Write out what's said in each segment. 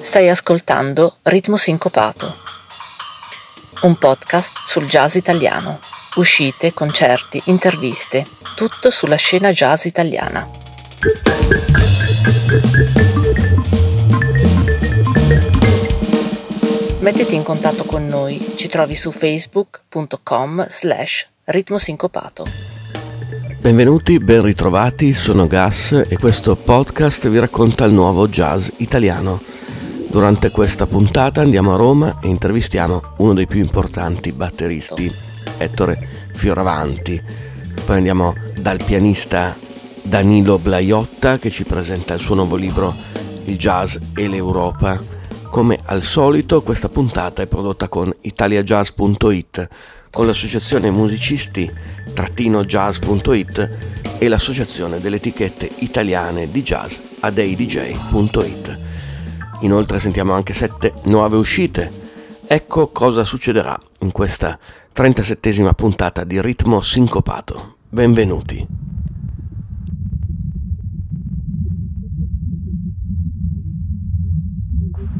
Stai ascoltando Ritmo Sincopato, un podcast sul jazz italiano. Uscite, concerti, interviste, tutto sulla scena jazz italiana. Mettiti in contatto con noi, ci trovi su facebook.com slash ritmosincopato. Benvenuti, ben ritrovati, sono Gas e questo podcast vi racconta il nuovo jazz italiano Durante questa puntata andiamo a Roma e intervistiamo uno dei più importanti batteristi, Ettore Fioravanti. Poi andiamo dal pianista Danilo Blaiotta che ci presenta il suo nuovo libro Il jazz e l'Europa. Come al solito questa puntata è prodotta con italiajazz.it, con l'associazione musicisti jazz.it e l'associazione delle etichette italiane di jazz adeidj.it. Inoltre sentiamo anche sette nuove uscite. Ecco cosa succederà in questa 37esima puntata di Ritmo Sincopato. Benvenuti.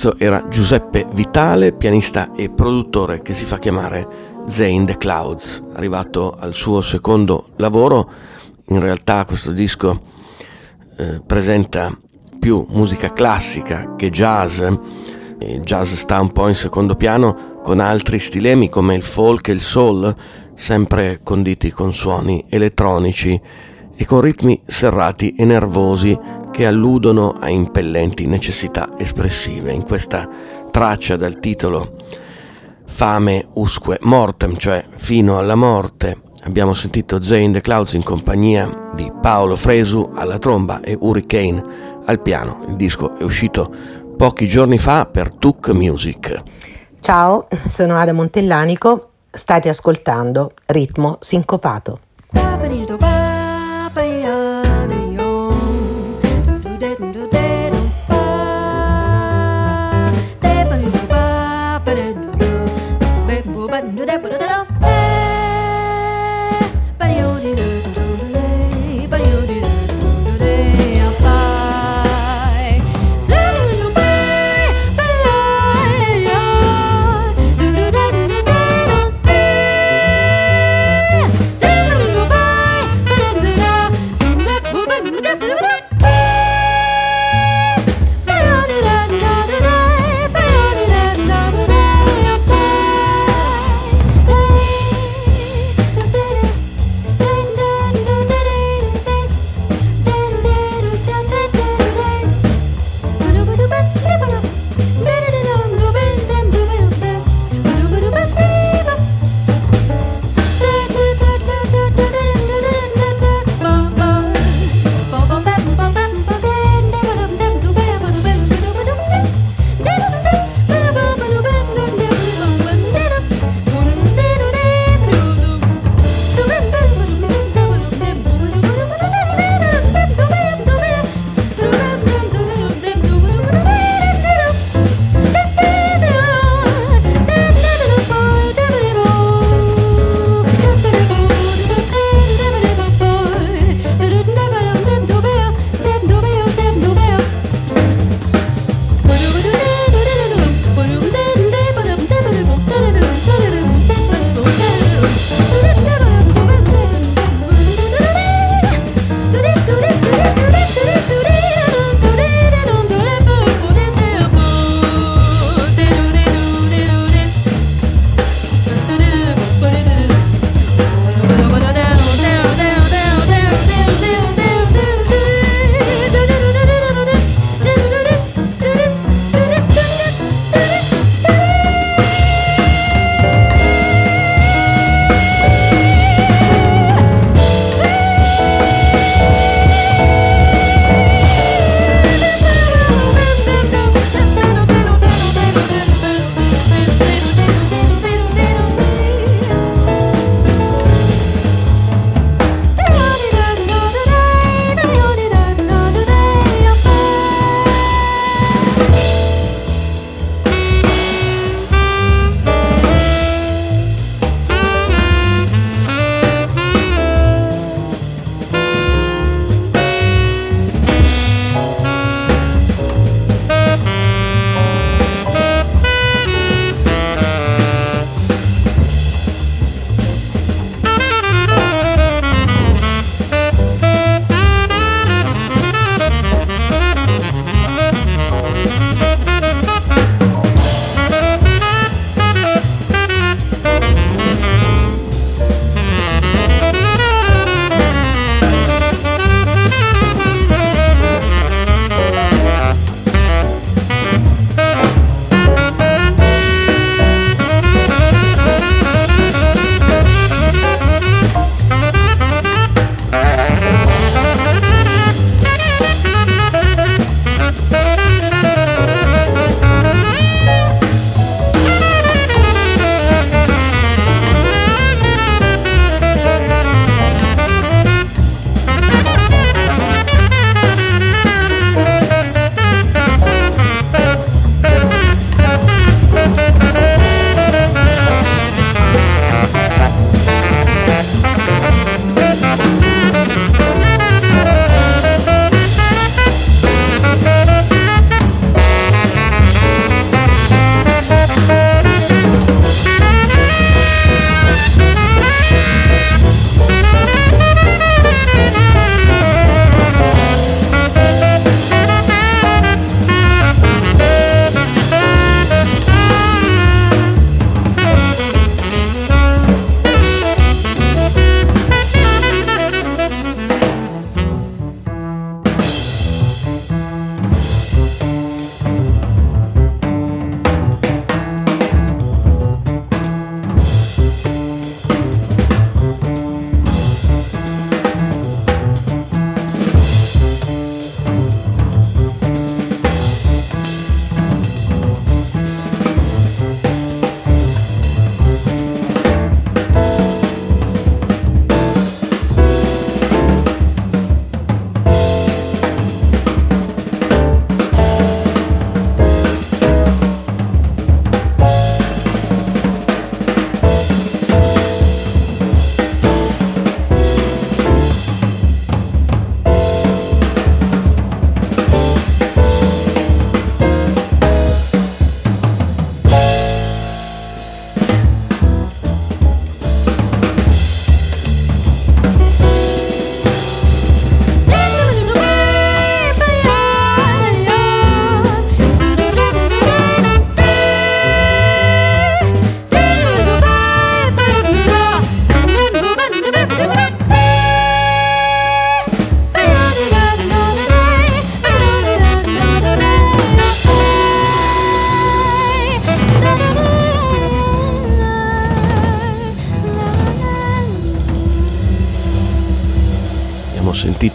Questo era Giuseppe Vitale, pianista e produttore che si fa chiamare Zane the Clouds, arrivato al suo secondo lavoro. In realtà questo disco eh, presenta più musica classica che jazz. Il jazz sta un po' in secondo piano con altri stilemi come il folk e il soul, sempre conditi con suoni elettronici e con ritmi serrati e nervosi che alludono a impellenti necessità espressive. In questa traccia dal titolo Fame usque mortem, cioè fino alla morte, abbiamo sentito Zane the Clouds in compagnia di Paolo Fresu alla tromba e Hurricane al piano. Il disco è uscito pochi giorni fa per Tuk Music. Ciao, sono Ada Montellanico, state ascoltando Ritmo Sincopato.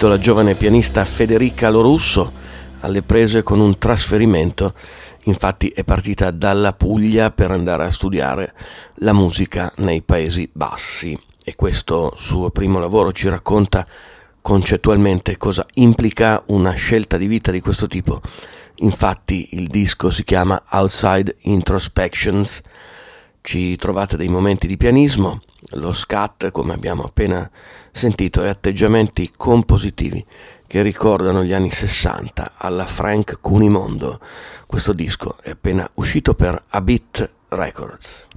Sentito la giovane pianista Federica Lorusso alle prese con un trasferimento, infatti è partita dalla Puglia per andare a studiare la musica nei Paesi Bassi. E questo suo primo lavoro ci racconta concettualmente cosa implica una scelta di vita di questo tipo. Infatti il disco si chiama Outside Introspections, ci trovate dei momenti di pianismo, lo scat, come abbiamo appena sentito, e atteggiamenti compositivi che ricordano gli anni 60 alla Frank Cunimondo. Questo disco è appena uscito per Abit Records.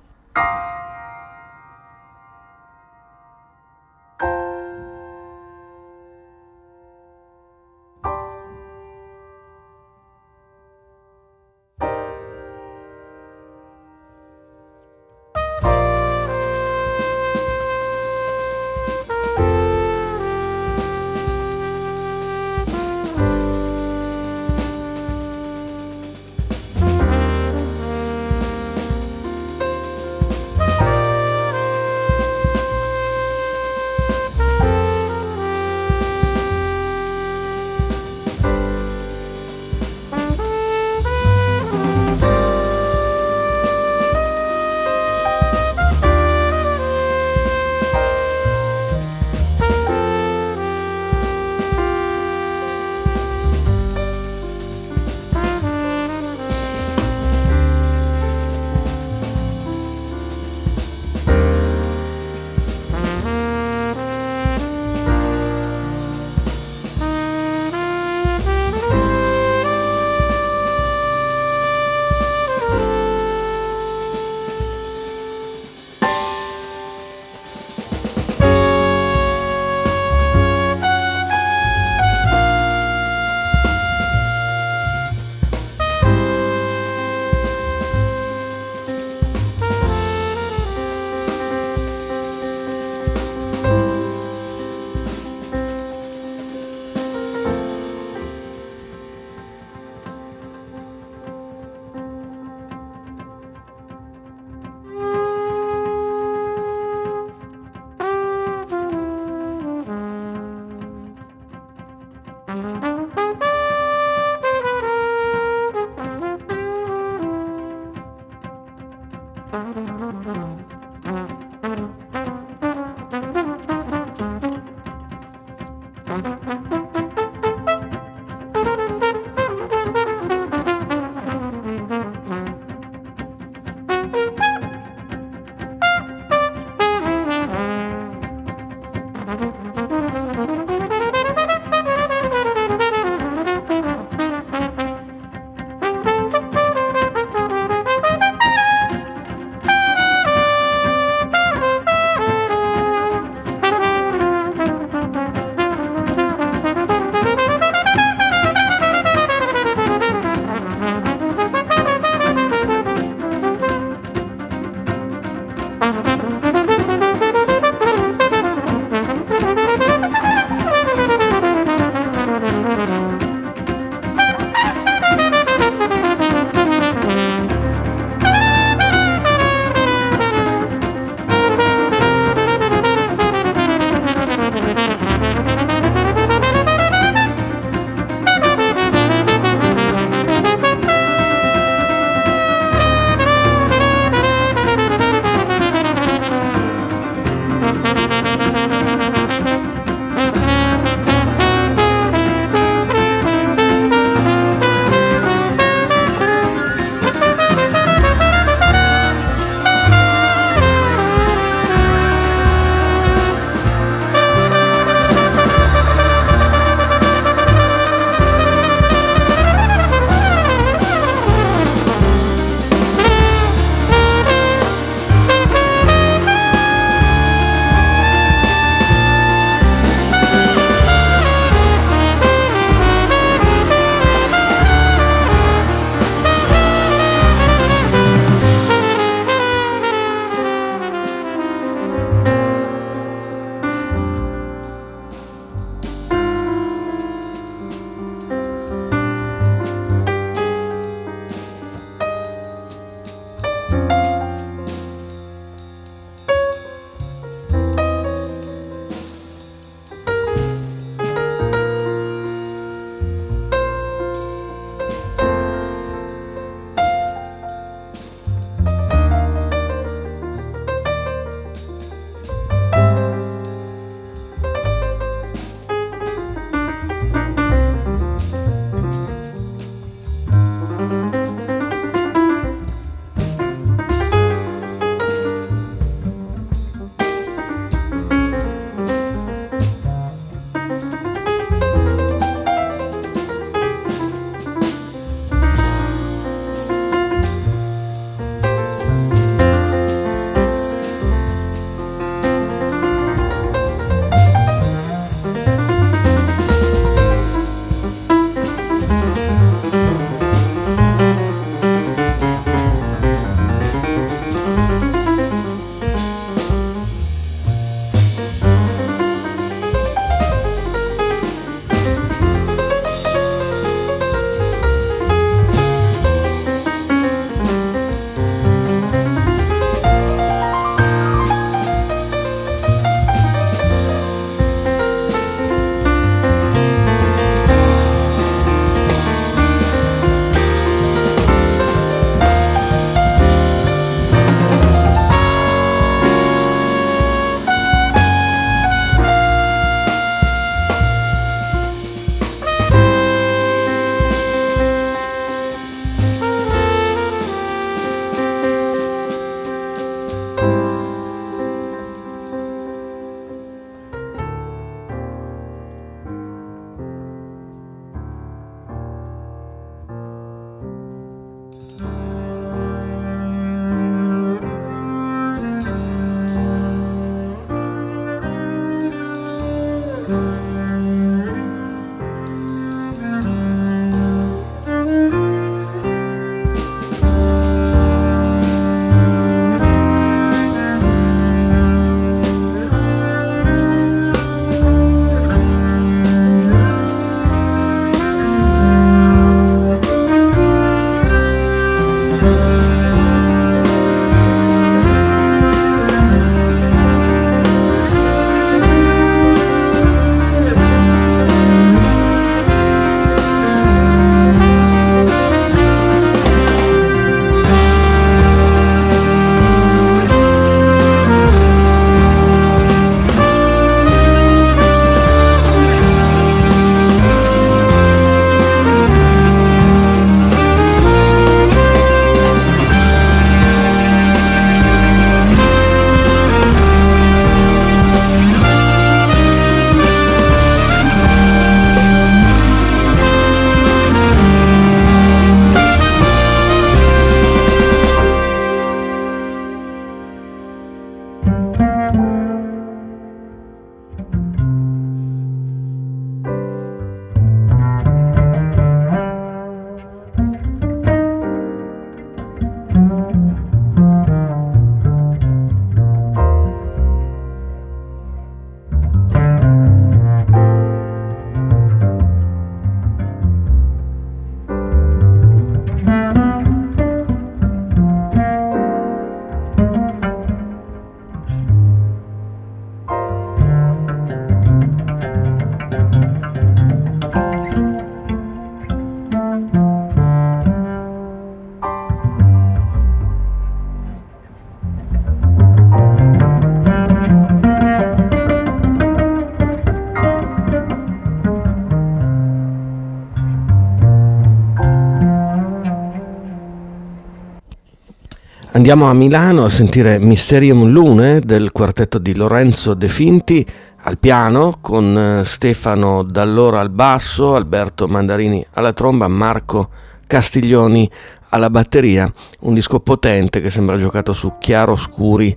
Andiamo a Milano a sentire Mysterium Lune del quartetto di Lorenzo De Finti al piano con eh, Stefano Dallora al basso, Alberto Mandarini alla tromba, Marco Castiglioni alla batteria, un disco potente che sembra giocato su chiaroscuri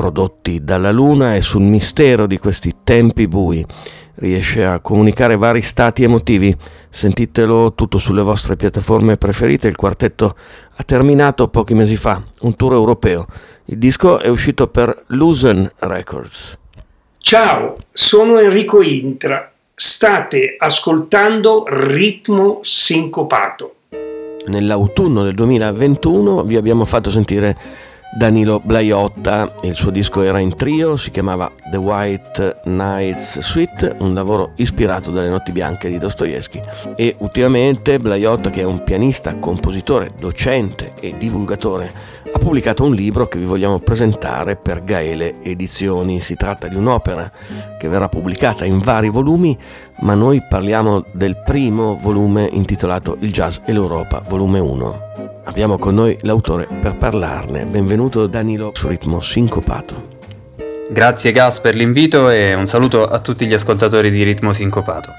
prodotti dalla luna e sul mistero di questi tempi bui. Riesce a comunicare vari stati emotivi. Sentitelo tutto sulle vostre piattaforme preferite. Il quartetto ha terminato pochi mesi fa un tour europeo. Il disco è uscito per Lusen Records. Ciao, sono Enrico Intra. State ascoltando Ritmo Sincopato. Nell'autunno del 2021 vi abbiamo fatto sentire Danilo Blaiotta, il suo disco era in trio, si chiamava The White Nights Suite, un lavoro ispirato dalle notti bianche di Dostoevsky. E ultimamente Blaiotta, che è un pianista, compositore, docente e divulgatore, ha pubblicato un libro che vi vogliamo presentare per Gaele Edizioni. Si tratta di un'opera che verrà pubblicata in vari volumi, ma noi parliamo del primo volume intitolato Il Jazz e l'Europa, volume 1. Abbiamo con noi l'autore per parlarne. Benvenuto Danilo su ritmo sincopato. Grazie Gas per l'invito e un saluto a tutti gli ascoltatori di Ritmo Sincopato.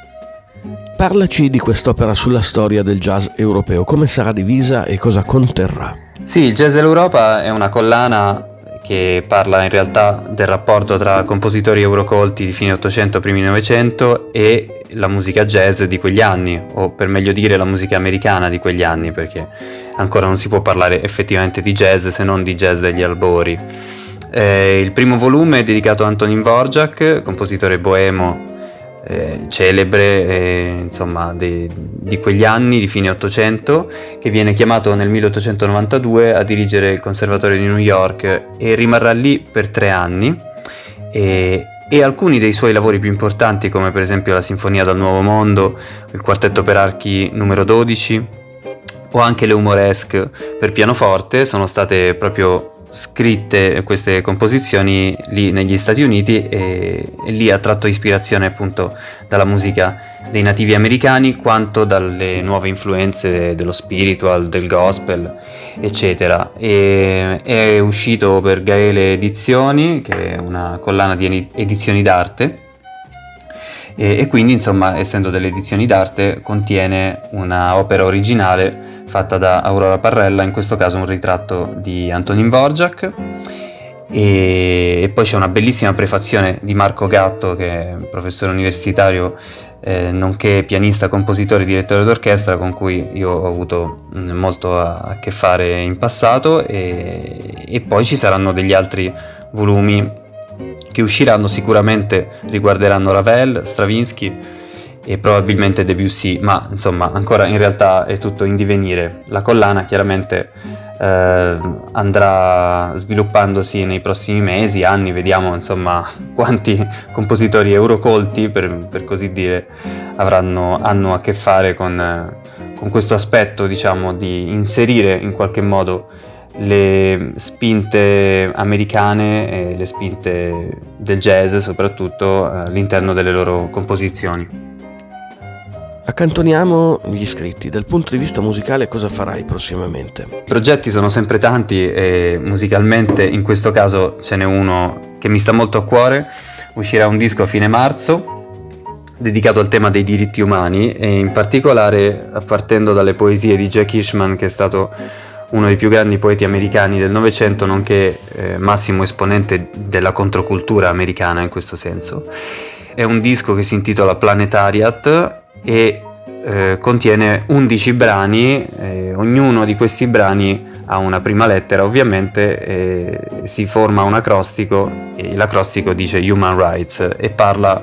Parlaci di quest'opera sulla storia del jazz europeo, come sarà divisa e cosa conterrà. Sì, il Jazz dell'Europa è una collana che parla in realtà del rapporto tra compositori eurocolti di fine 800 primi 900 e la musica jazz di quegli anni, o per meglio dire la musica americana di quegli anni, perché ancora non si può parlare effettivamente di jazz se non di jazz degli albori. Eh, il primo volume è dedicato a Antonin Vorjak, compositore boemo eh, celebre eh, insomma, de, di quegli anni, di fine Ottocento, che viene chiamato nel 1892 a dirigere il Conservatorio di New York e rimarrà lì per tre anni. E, e alcuni dei suoi lavori più importanti, come per esempio la Sinfonia dal Nuovo Mondo, il Quartetto per archi numero 12 o anche le Humoresque per pianoforte, sono state proprio scritte queste composizioni lì negli Stati Uniti e, e, lì ha tratto ispirazione appunto dalla musica dei nativi americani quanto dalle nuove influenze dello spiritual, del gospel, eccetera. E, è uscito per Gaele Edizioni, che è una collana di edizioni d'arte e, e quindi insomma essendo delle edizioni d'arte contiene una opera originale fatta da Aurora Parrella, in questo caso un ritratto di Antonin Vorjak e, poi c'è una bellissima prefazione di Marco Gatto che è professore universitario eh, nonché pianista, compositore e direttore d'orchestra con cui io ho avuto mm, molto a, a, che fare in passato. E, e poi ci saranno degli altri volumi che usciranno sicuramente riguarderanno Ravel, Stravinsky e probabilmente Debussy, ma insomma ancora in realtà è tutto in divenire. La collana chiaramente eh, andrà sviluppandosi nei prossimi mesi, anni, vediamo insomma quanti compositori eurocolti, per, per così dire, avranno, hanno a che fare con, con questo aspetto diciamo di inserire in qualche modo le spinte americane e le spinte del jazz soprattutto eh, all'interno delle loro composizioni. Accantoniamo gli iscritti, dal punto di vista musicale cosa farai prossimamente? I progetti sono sempre tanti e musicalmente in questo caso ce n'è uno che mi sta molto a cuore, uscirà un disco a fine marzo dedicato al tema dei diritti umani e in particolare partendo dalle poesie di Jack Ishman che è stato uno dei più grandi poeti americani del Novecento, nonché eh, massimo esponente della controcultura americana in questo senso. È un disco che si intitola Planetariat e eh, contiene 11 brani, eh, ognuno di questi brani ha una prima lettera ovviamente, si forma un acrostico e l'acrostico dice Human Rights e parla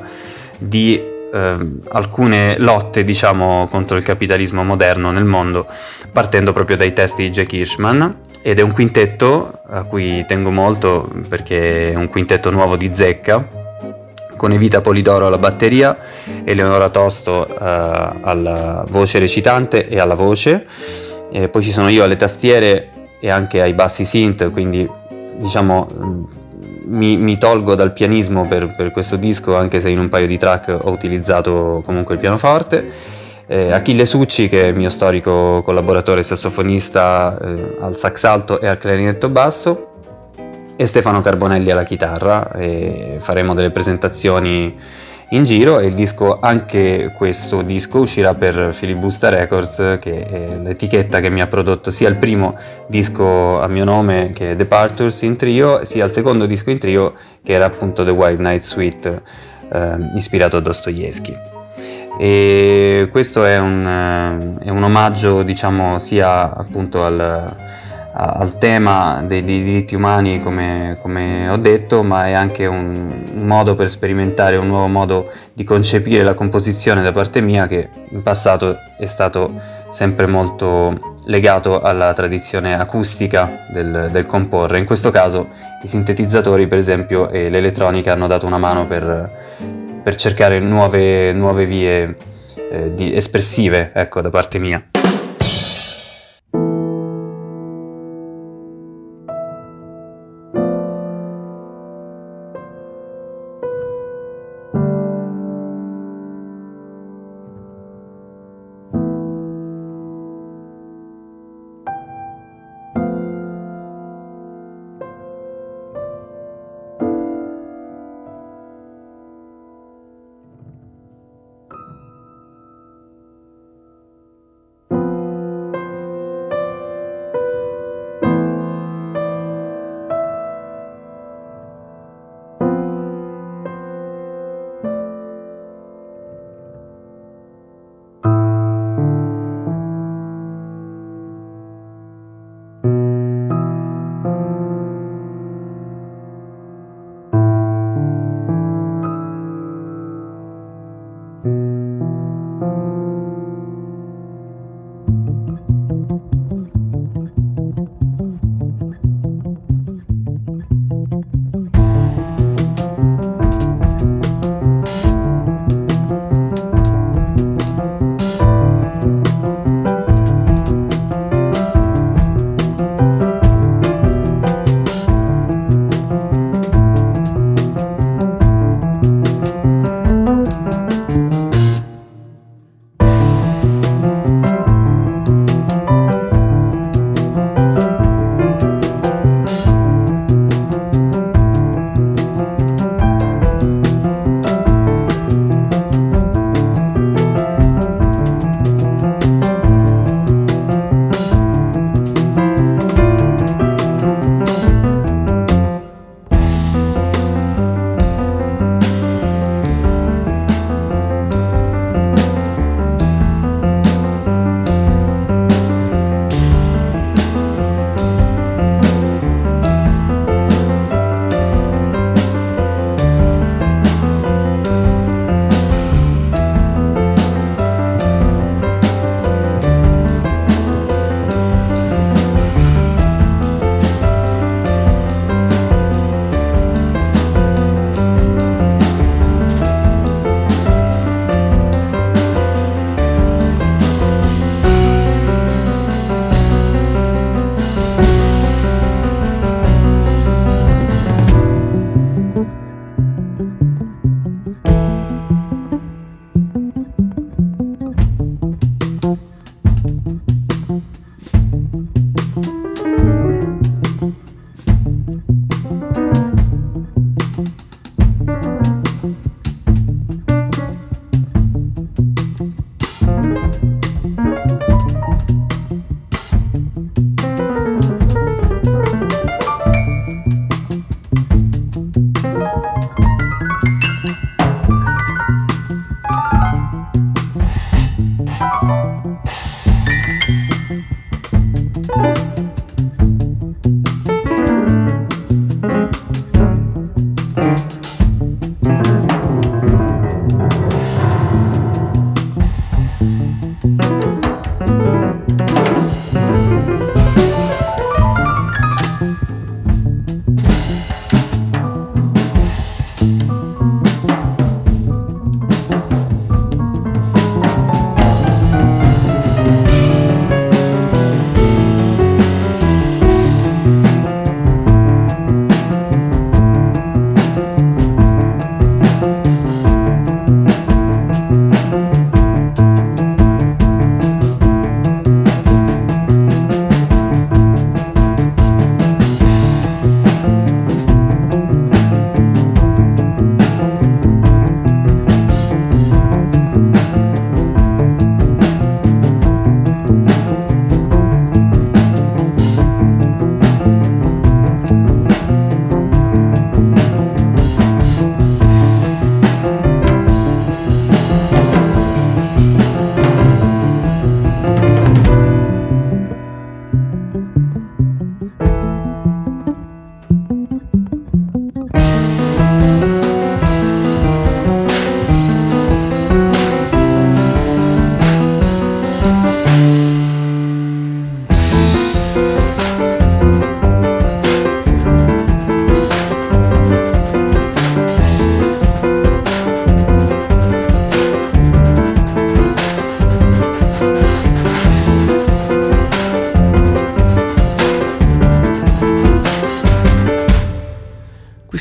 di eh, alcune lotte diciamo contro il capitalismo moderno nel mondo partendo proprio dai testi di Jack Hirschman. Ed è un quintetto a cui tengo molto perché è un quintetto nuovo di zecca con Evita Polidoro alla batteria, Eleonora Tosto eh, alla voce recitante e alla voce, e poi ci sono io alle tastiere e anche ai bassi synth, quindi diciamo mi, mi tolgo dal pianismo per, per, questo disco, anche se in un paio di track ho utilizzato comunque il pianoforte. eh, Achille Succi che è mio storico collaboratore sassofonista eh, al sax alto e al clarinetto basso e Stefano Carbonelli alla chitarra faremo delle presentazioni in giro e il disco, anche questo disco uscirà per Filibusta Records che è l'etichetta che mi ha prodotto sia il primo disco a mio nome che è Departures in trio sia il secondo disco in trio che era appunto The Wild Night Suite eh, ispirato a Dostoevsky. E questo è un, eh, è un omaggio diciamo sia appunto al al tema dei, dei diritti umani come, come, ho detto, ma è anche un, modo per sperimentare un nuovo modo di concepire la composizione da parte mia che in passato è stato sempre molto legato alla tradizione acustica del, del comporre. In questo caso i sintetizzatori per esempio e l'elettronica hanno dato una mano per, per cercare nuove, nuove vie eh, espressive ecco, da parte mia.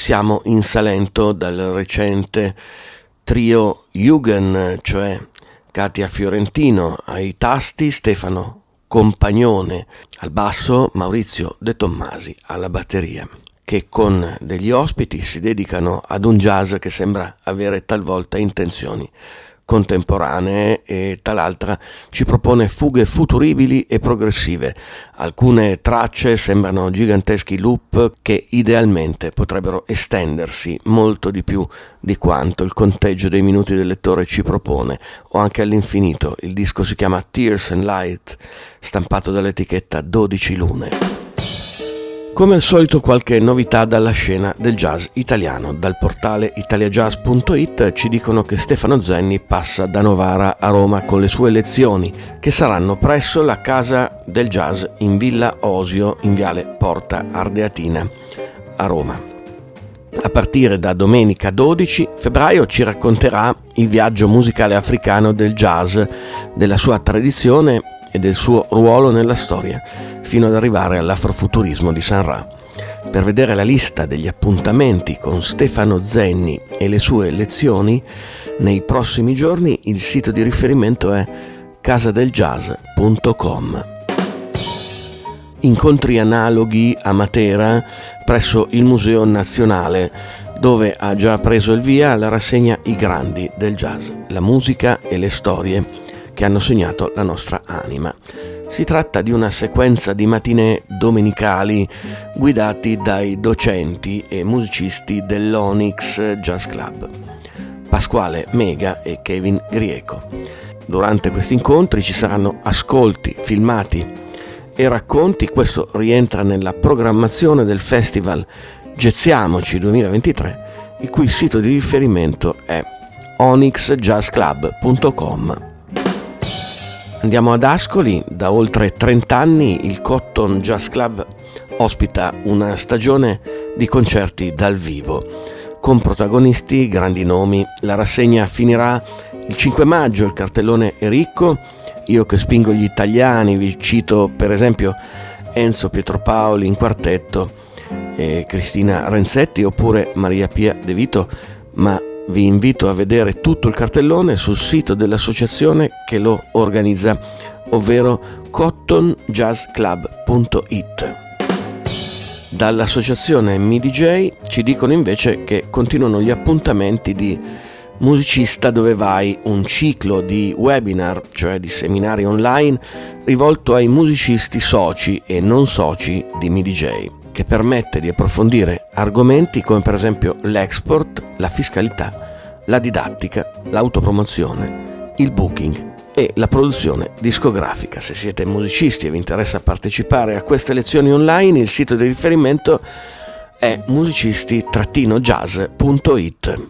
Siamo in Salento dal recente trio Jugend, cioè Katia Fiorentino ai tasti, Stefano Compagnone al basso, Maurizio De Tommasi alla batteria, che con degli ospiti si dedicano ad un jazz che sembra avere talvolta intenzioni contemporanee e tal'altra ci propone fughe futuribili e progressive. Alcune tracce sembrano giganteschi loop che idealmente potrebbero estendersi molto di più di quanto il conteggio dei minuti del lettore ci propone, o anche all'infinito. Il disco si chiama Tears and Light, stampato dall'etichetta 12 lune. Come al solito qualche novità dalla scena del jazz italiano. Dal portale italiajazz.it ci dicono che Stefano Zenni passa da Novara a Roma con le sue lezioni, che saranno presso la Casa del Jazz in Villa Osio, in Viale Porta Ardeatina, a Roma. A partire da domenica 12 febbraio ci racconterà il viaggio musicale africano del jazz, della sua tradizione e del suo ruolo nella storia fino ad arrivare all'afrofuturismo di San Ra. Per vedere la lista degli appuntamenti con Stefano Zenni e le sue lezioni, nei prossimi giorni il sito di riferimento è casadeljazz.com. Incontri analoghi a Matera presso il Museo Nazionale, dove ha già preso il via la rassegna I Grandi del Jazz, la musica e le storie che hanno segnato la nostra anima. Si tratta di una sequenza di mattine domenicali guidati dai docenti e musicisti dell'Onyx Jazz Club, Pasquale Mega e Kevin Grieco. Durante questi incontri ci saranno ascolti, filmati e racconti, questo rientra nella programmazione del festival Gezziamoci 2023, il cui sito di riferimento è onyxjazzclub.com. Andiamo ad Ascoli, da oltre 30 anni il Cotton Jazz Club ospita una stagione di concerti dal vivo, con protagonisti grandi nomi. La rassegna finirà il 5 maggio, il cartellone è ricco, io che spingo gli italiani, vi cito per esempio Enzo Pietropaoli in quartetto, Cristina Renzetti oppure Maria Pia De Vito, ma vi invito a vedere tutto il cartellone sul sito dell'associazione che lo organizza, ovvero cottonjazzclub.it. Dall'associazione MiDJ ci dicono invece che continuano gli appuntamenti di Musicista dove vai, un ciclo di webinar, cioè di seminari online, rivolto ai musicisti soci e non soci di MiDJ che permette di approfondire argomenti come per esempio l'export, la fiscalità, la didattica, l'autopromozione, il booking e la produzione discografica. Se siete musicisti e vi interessa partecipare a queste lezioni online, il sito di riferimento è musicisti-jazz.it.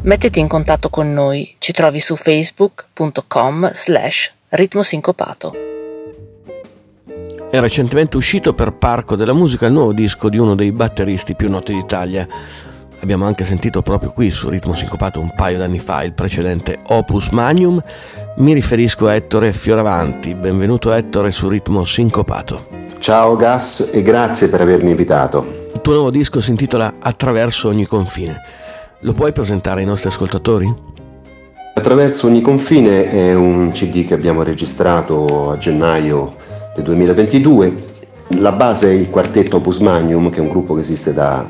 Mettiti in contatto con noi, ci trovi su facebook.com slash ritmosincopato. È recentemente uscito per Parco della Musica il nuovo disco di uno dei batteristi più noti d'Italia. Abbiamo anche sentito proprio qui su Ritmo Sincopato un paio d'anni fa il precedente Opus Magnum. Mi riferisco a Ettore Fioravanti. Benvenuto Ettore su Ritmo Sincopato. Ciao Gas e grazie per avermi invitato. Il tuo nuovo disco si intitola Attraverso ogni confine. Lo puoi presentare ai nostri ascoltatori? Attraverso ogni confine è un CD che abbiamo registrato a gennaio del 2022. La base è il quartetto Opus Magnum, che è un gruppo che esiste da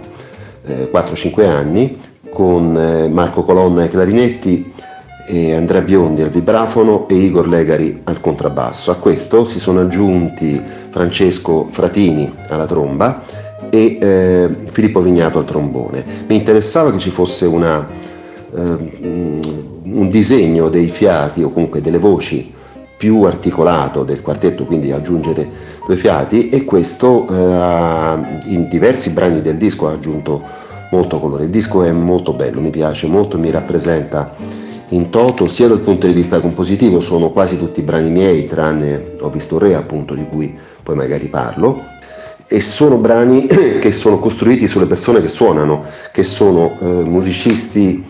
eh, 4-5 anni, con eh, Marco Colonna ai clarinetti, e Andrea Biondi al vibrafono e Igor Legari al contrabbasso. A questo si sono aggiunti Francesco Fratini alla tromba e eh, Filippo Vignato al trombone. Mi interessava che ci fosse una, eh, un disegno dei fiati o comunque delle voci più articolato del quartetto, quindi aggiungere due fiati e questo eh, in diversi brani del disco ha aggiunto molto colore. Il disco è molto bello, mi piace molto, mi rappresenta in toto sia dal punto di vista compositivo, sono quasi tutti brani miei, tranne ho visto Re appunto di cui poi magari parlo, e sono brani che sono costruiti sulle persone che suonano, che sono eh, musicisti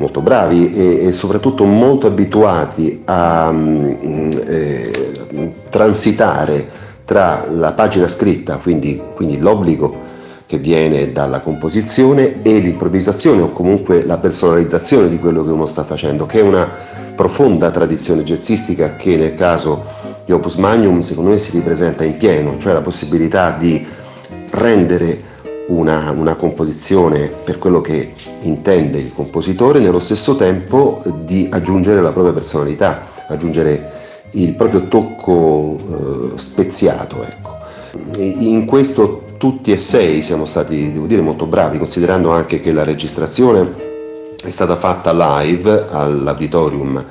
molto bravi e, e soprattutto molto abituati a mm, eh, transitare tra la pagina scritta, quindi, quindi l'obbligo che viene dalla composizione e l'improvvisazione o comunque la personalizzazione di quello che uno sta facendo, che è una profonda tradizione jazzistica che nel caso di Opus Magnum secondo me si ripresenta in pieno, cioè la possibilità di rendere una, una, composizione per quello che intende il compositore, nello stesso tempo di aggiungere la propria personalità, aggiungere il proprio tocco eh, speziato. Ecco. In questo tutti e sei siamo stati, devo dire, molto bravi, considerando anche che la registrazione è stata fatta live all'Auditorium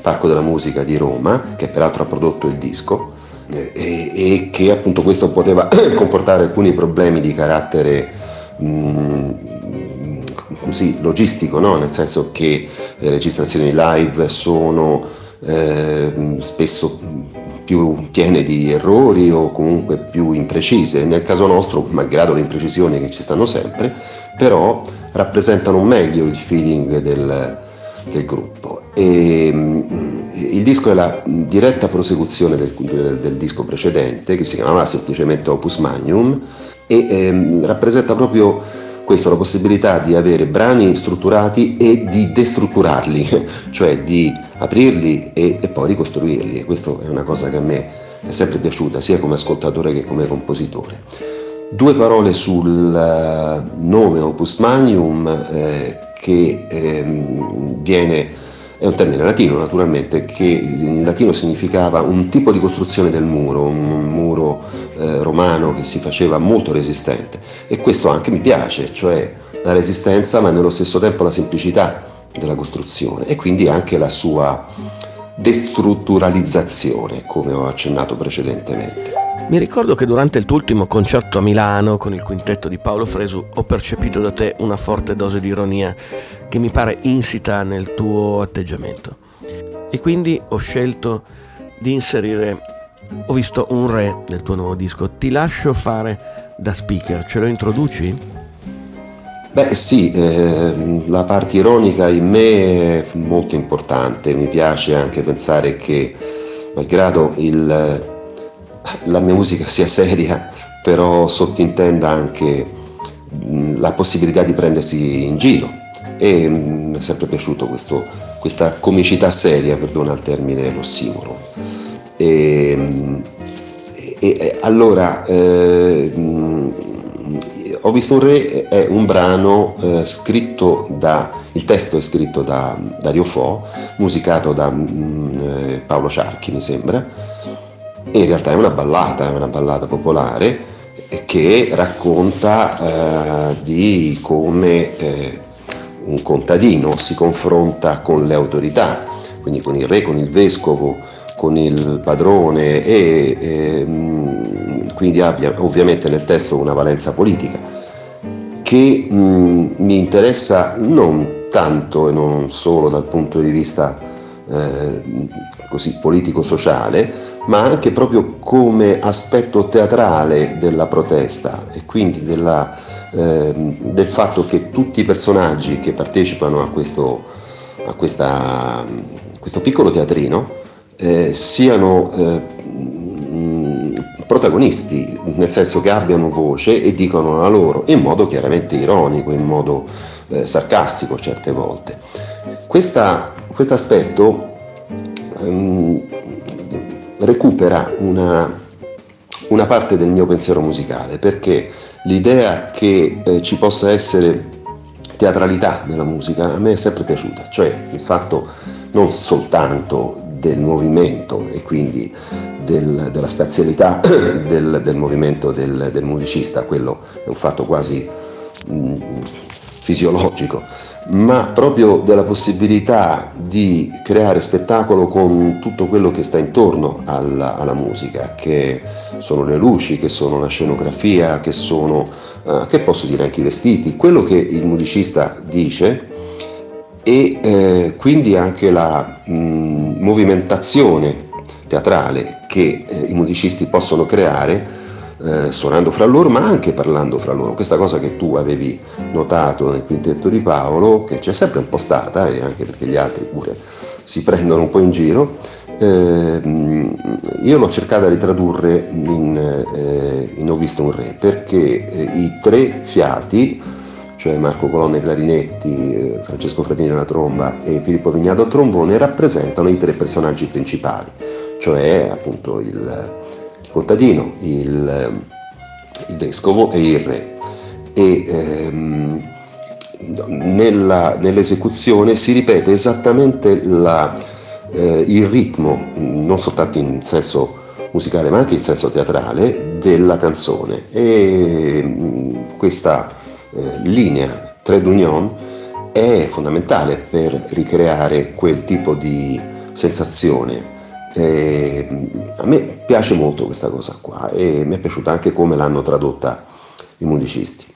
Parco della Musica di Roma, che peraltro ha prodotto il disco, e, e che appunto questo poteva comportare alcuni problemi di carattere mh, mm, così, logistico, no? nel senso che le registrazioni live sono eh, spesso più piene di errori o comunque più imprecise. Nel caso nostro, malgrado le imprecisioni che ci stanno sempre, però rappresentano meglio il feeling del, del gruppo. E, mm, il disco è la diretta prosecuzione del, del, del, disco precedente, che si chiamava semplicemente Opus Magnum, e ehm, rappresenta proprio questo, la possibilità di avere brani strutturati e di destrutturarli, cioè di aprirli e, e poi ricostruirli. E questa è una cosa che a me è sempre piaciuta, sia come ascoltatore che come compositore. Due parole sul eh, nome Opus Magnum eh, che ehm, viene è un termine latino naturalmente che in latino significava un tipo di costruzione del muro, un muro eh, romano che si faceva molto resistente e questo anche mi piace, cioè la resistenza ma nello stesso tempo la semplicità della costruzione e quindi anche la sua destrutturalizzazione come ho accennato precedentemente. Mi ricordo che durante il tuo ultimo concerto a Milano con il quintetto di Paolo Fresu ho percepito da te una forte dose di ironia che mi pare insita nel tuo atteggiamento. E quindi ho scelto di inserire, ho visto un re del tuo nuovo disco, ti lascio fare da speaker, ce lo introduci? Beh sì, eh, la parte ironica in me è molto importante, mi piace anche pensare che malgrado il la mia musica sia seria, però sottintenda anche la possibilità di prendersi in giro. E mi è sempre piaciuto questo, questa comicità seria, perdona il termine l'ossimoro. E, e, allora, eh, ho visto un re è un brano eh, scritto da, il testo è scritto da Dario Fo, musicato da mm, eh, Paolo Ciarchi mi sembra, in realtà è una ballata, è una ballata popolare che racconta eh, di come eh, un contadino si confronta con le autorità, quindi con il re, con il vescovo, con il padrone e, e mm, quindi abbia ovviamente nel testo una valenza politica che mh, mm, mi interessa non tanto e non solo dal punto di vista eh, così politico-sociale, ma anche proprio come aspetto teatrale della protesta e quindi della, eh, del fatto che tutti i personaggi che partecipano a questo, a questa, questo piccolo teatrino eh, siano eh, protagonisti, nel senso che abbiano voce e dicono la loro in modo chiaramente ironico, in modo eh, sarcastico certe volte. Questo aspetto ehm, recupera una, una parte del mio pensiero musicale, perché l'idea che eh, ci possa essere teatralità nella musica a me è sempre piaciuta, cioè il fatto non soltanto del movimento e quindi del, della spazialità del, del movimento del, del, musicista, quello è un fatto quasi mh, mm, fisiologico, ma proprio della possibilità di creare spettacolo con tutto quello che sta intorno alla, alla musica, che sono le luci, che sono la scenografia, che sono, uh, che posso dire anche i vestiti, quello che il musicista dice e eh, quindi anche la mh, movimentazione teatrale che eh, i musicisti possono creare eh, suonando fra loro ma anche parlando fra loro. Questa cosa che tu avevi notato nel quintetto di Paolo, che c'è sempre un po' stata e anche perché gli altri pure si prendono un po' in giro, Eh, io l'ho cercata di tradurre in, eh, in Ho visto un re perché eh, i tre fiati, cioè Marco Colonna ai clarinetti, eh, Francesco Fratini alla tromba e Filippo Vignato al trombone, rappresentano i tre personaggi principali, cioè appunto il contadino, il, il, vescovo e il re. E, ehm, nella, nell'esecuzione si ripete esattamente la, eh, il ritmo, non soltanto in senso musicale ma anche in senso teatrale, della canzone. E mm, questa eh, linea Trade Union è fondamentale per ricreare quel tipo di sensazione. E mm, a me piace molto questa cosa qua e mi è piaciuta anche come l'hanno tradotta i musicisti.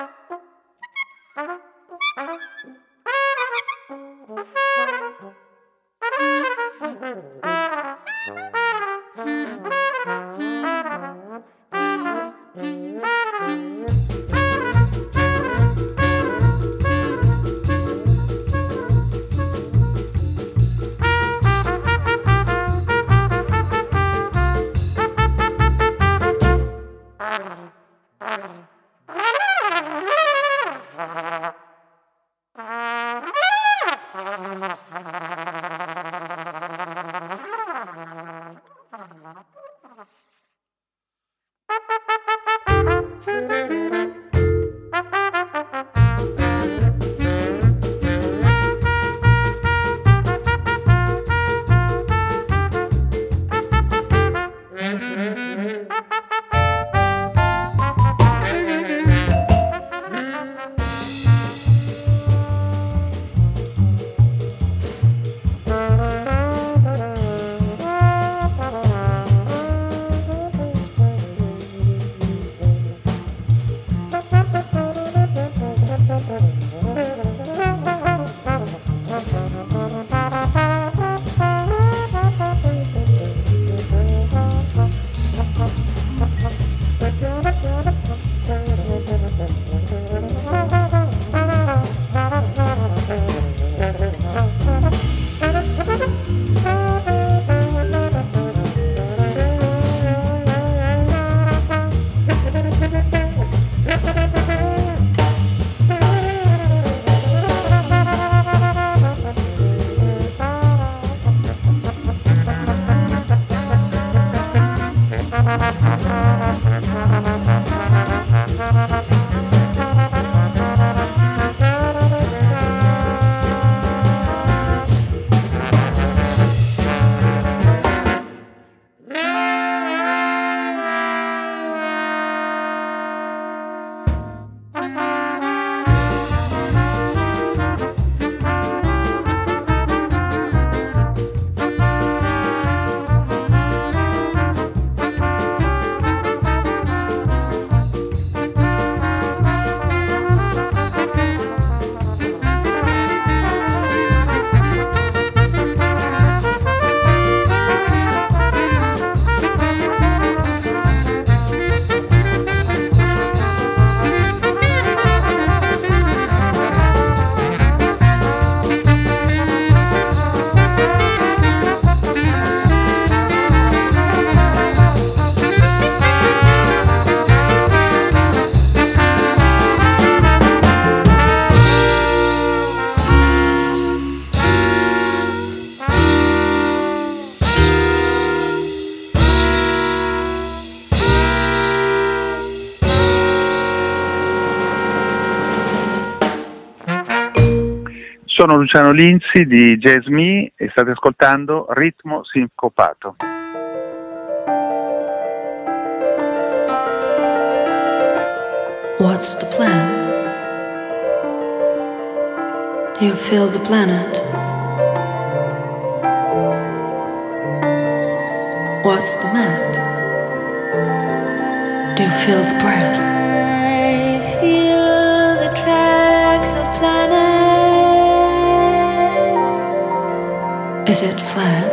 Thank you. Sono Luciano Linzi di Jazz Me e state ascoltando Ritmo Sincopato. What's the plan? You feel the planet? What's the map? You feel the breath? Is it flat?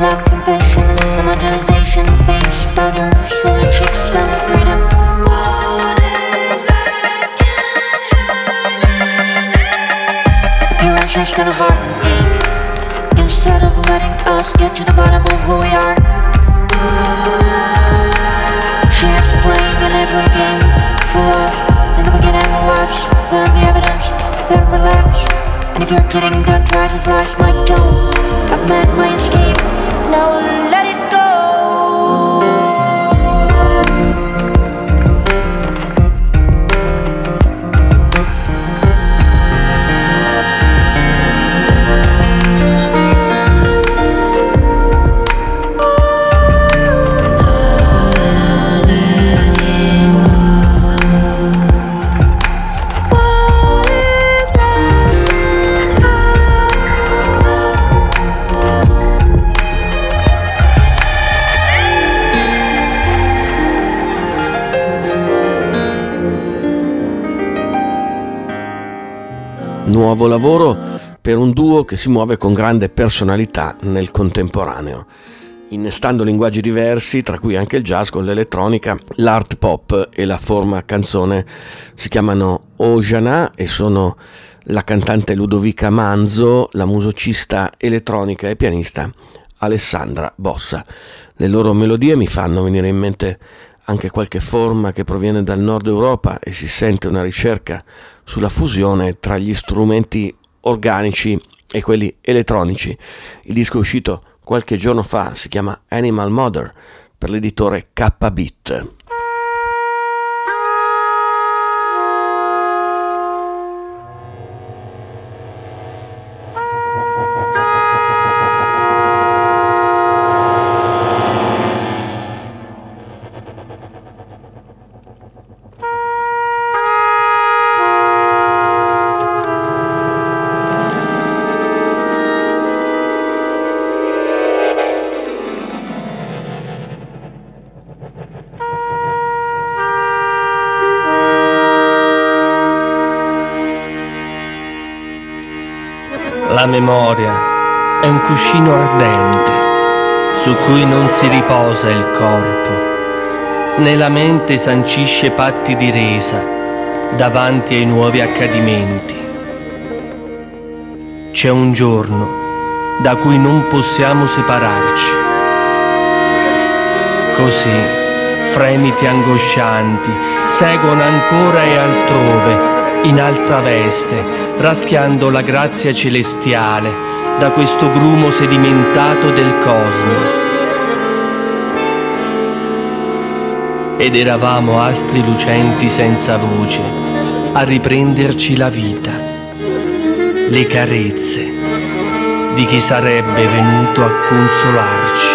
Love, compassion, immortalization, face butter, swollen cheeks, spell freedom. Appearances gonna hurt and ache. Instead of letting us get to the bottom of who we are. She is playing a little game for us. In the beginning was then the evidence, then relax. And if you're kidding, don't try to flash my tone. I've met my escape. Now let it Nuovo lavoro per un duo che si muove con grande personalità nel contemporaneo. Innestando linguaggi diversi, tra cui anche il jazz con l'elettronica, l'art pop e la forma canzone si chiamano Ojana e sono la cantante Ludovica Manzo, la musicista elettronica e pianista Alessandra Bossa. Le loro melodie mi fanno venire in mente anche qualche forma che proviene dal nord Europa e si sente una ricerca sulla fusione tra gli strumenti organici e quelli elettronici. Il disco uscito qualche giorno fa, si chiama Animal Mother per l'editore K-Beat. La memoria è un cuscino ardente su cui non si riposa il corpo, né la mente sancisce patti di resa davanti ai nuovi accadimenti. C'è un giorno da cui non possiamo separarci. Così fremiti angoscianti, seguono ancora e altrove, in altra veste, raschiando la grazia celestiale da questo grumo sedimentato del cosmo. Ed eravamo astri lucenti senza voce, a riprenderci la vita, le carezze di chi sarebbe venuto a consolarci.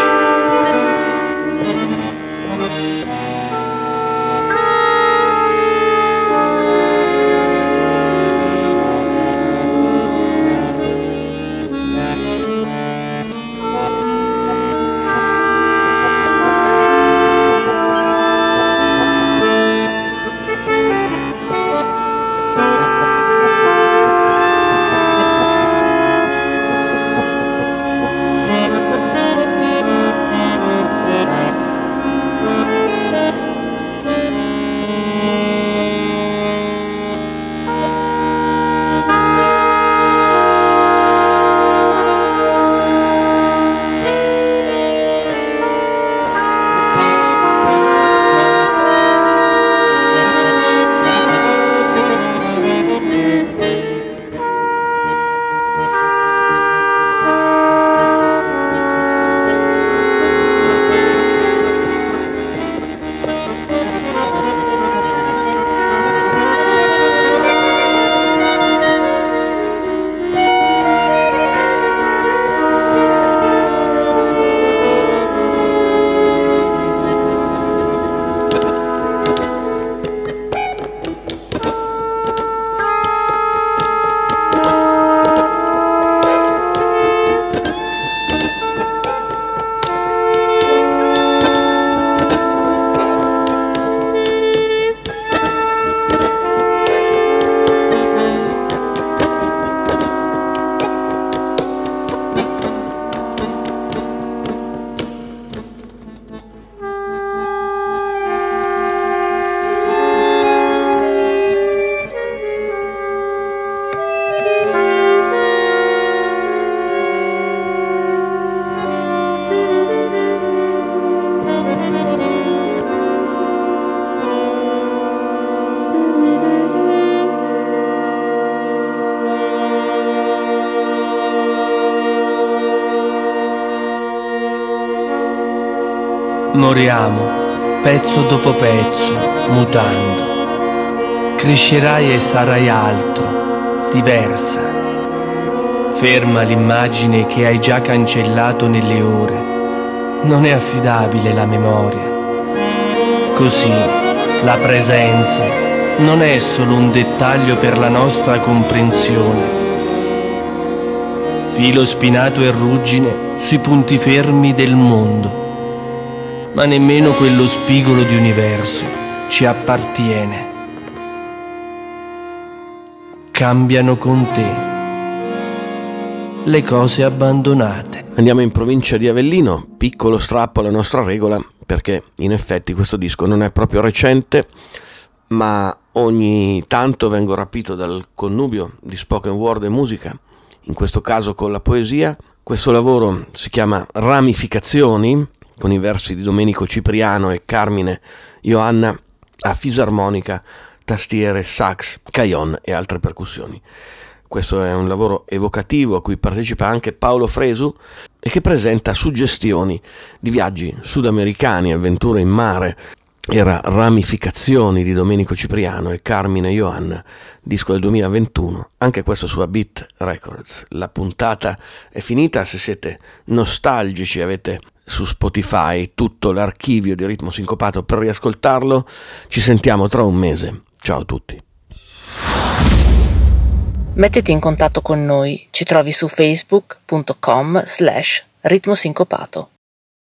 Moriamo pezzo dopo pezzo, mutando. Crescerai e sarai altro, diversa. Ferma l'immagine che hai già cancellato nelle ore. Non è affidabile la memoria. Così la presenza non è solo un dettaglio per la nostra comprensione. Filo spinato e ruggine sui punti fermi del mondo ma nemmeno quello spigolo di universo ci appartiene. Cambiano con te le cose abbandonate. Andiamo in provincia di Avellino, piccolo strappo alla nostra regola, perché in effetti questo disco non è proprio recente, ma ogni tanto vengo rapito dal connubio di spoken word e musica, in questo caso con la poesia. Questo lavoro si chiama Ramificazioni con i versi di Domenico Cipriano e Carmine Ioanna a fisarmonica, tastiere, sax, cajon e altre percussioni. Questo è un lavoro evocativo a cui partecipa anche Paolo Fresu e che presenta suggestioni di viaggi sudamericani, avventure in mare, era Ramificazioni di Domenico Cipriano e Carmine Ioanna, disco del 2021, anche questo su Beat Records. La puntata è finita, se siete nostalgici avete su Spotify tutto l'archivio di Ritmo Sincopato per riascoltarlo. Ci sentiamo tra un mese. Ciao a tutti. Mettiti in contatto con noi, ci trovi su facebook.com slash ritmosincopato.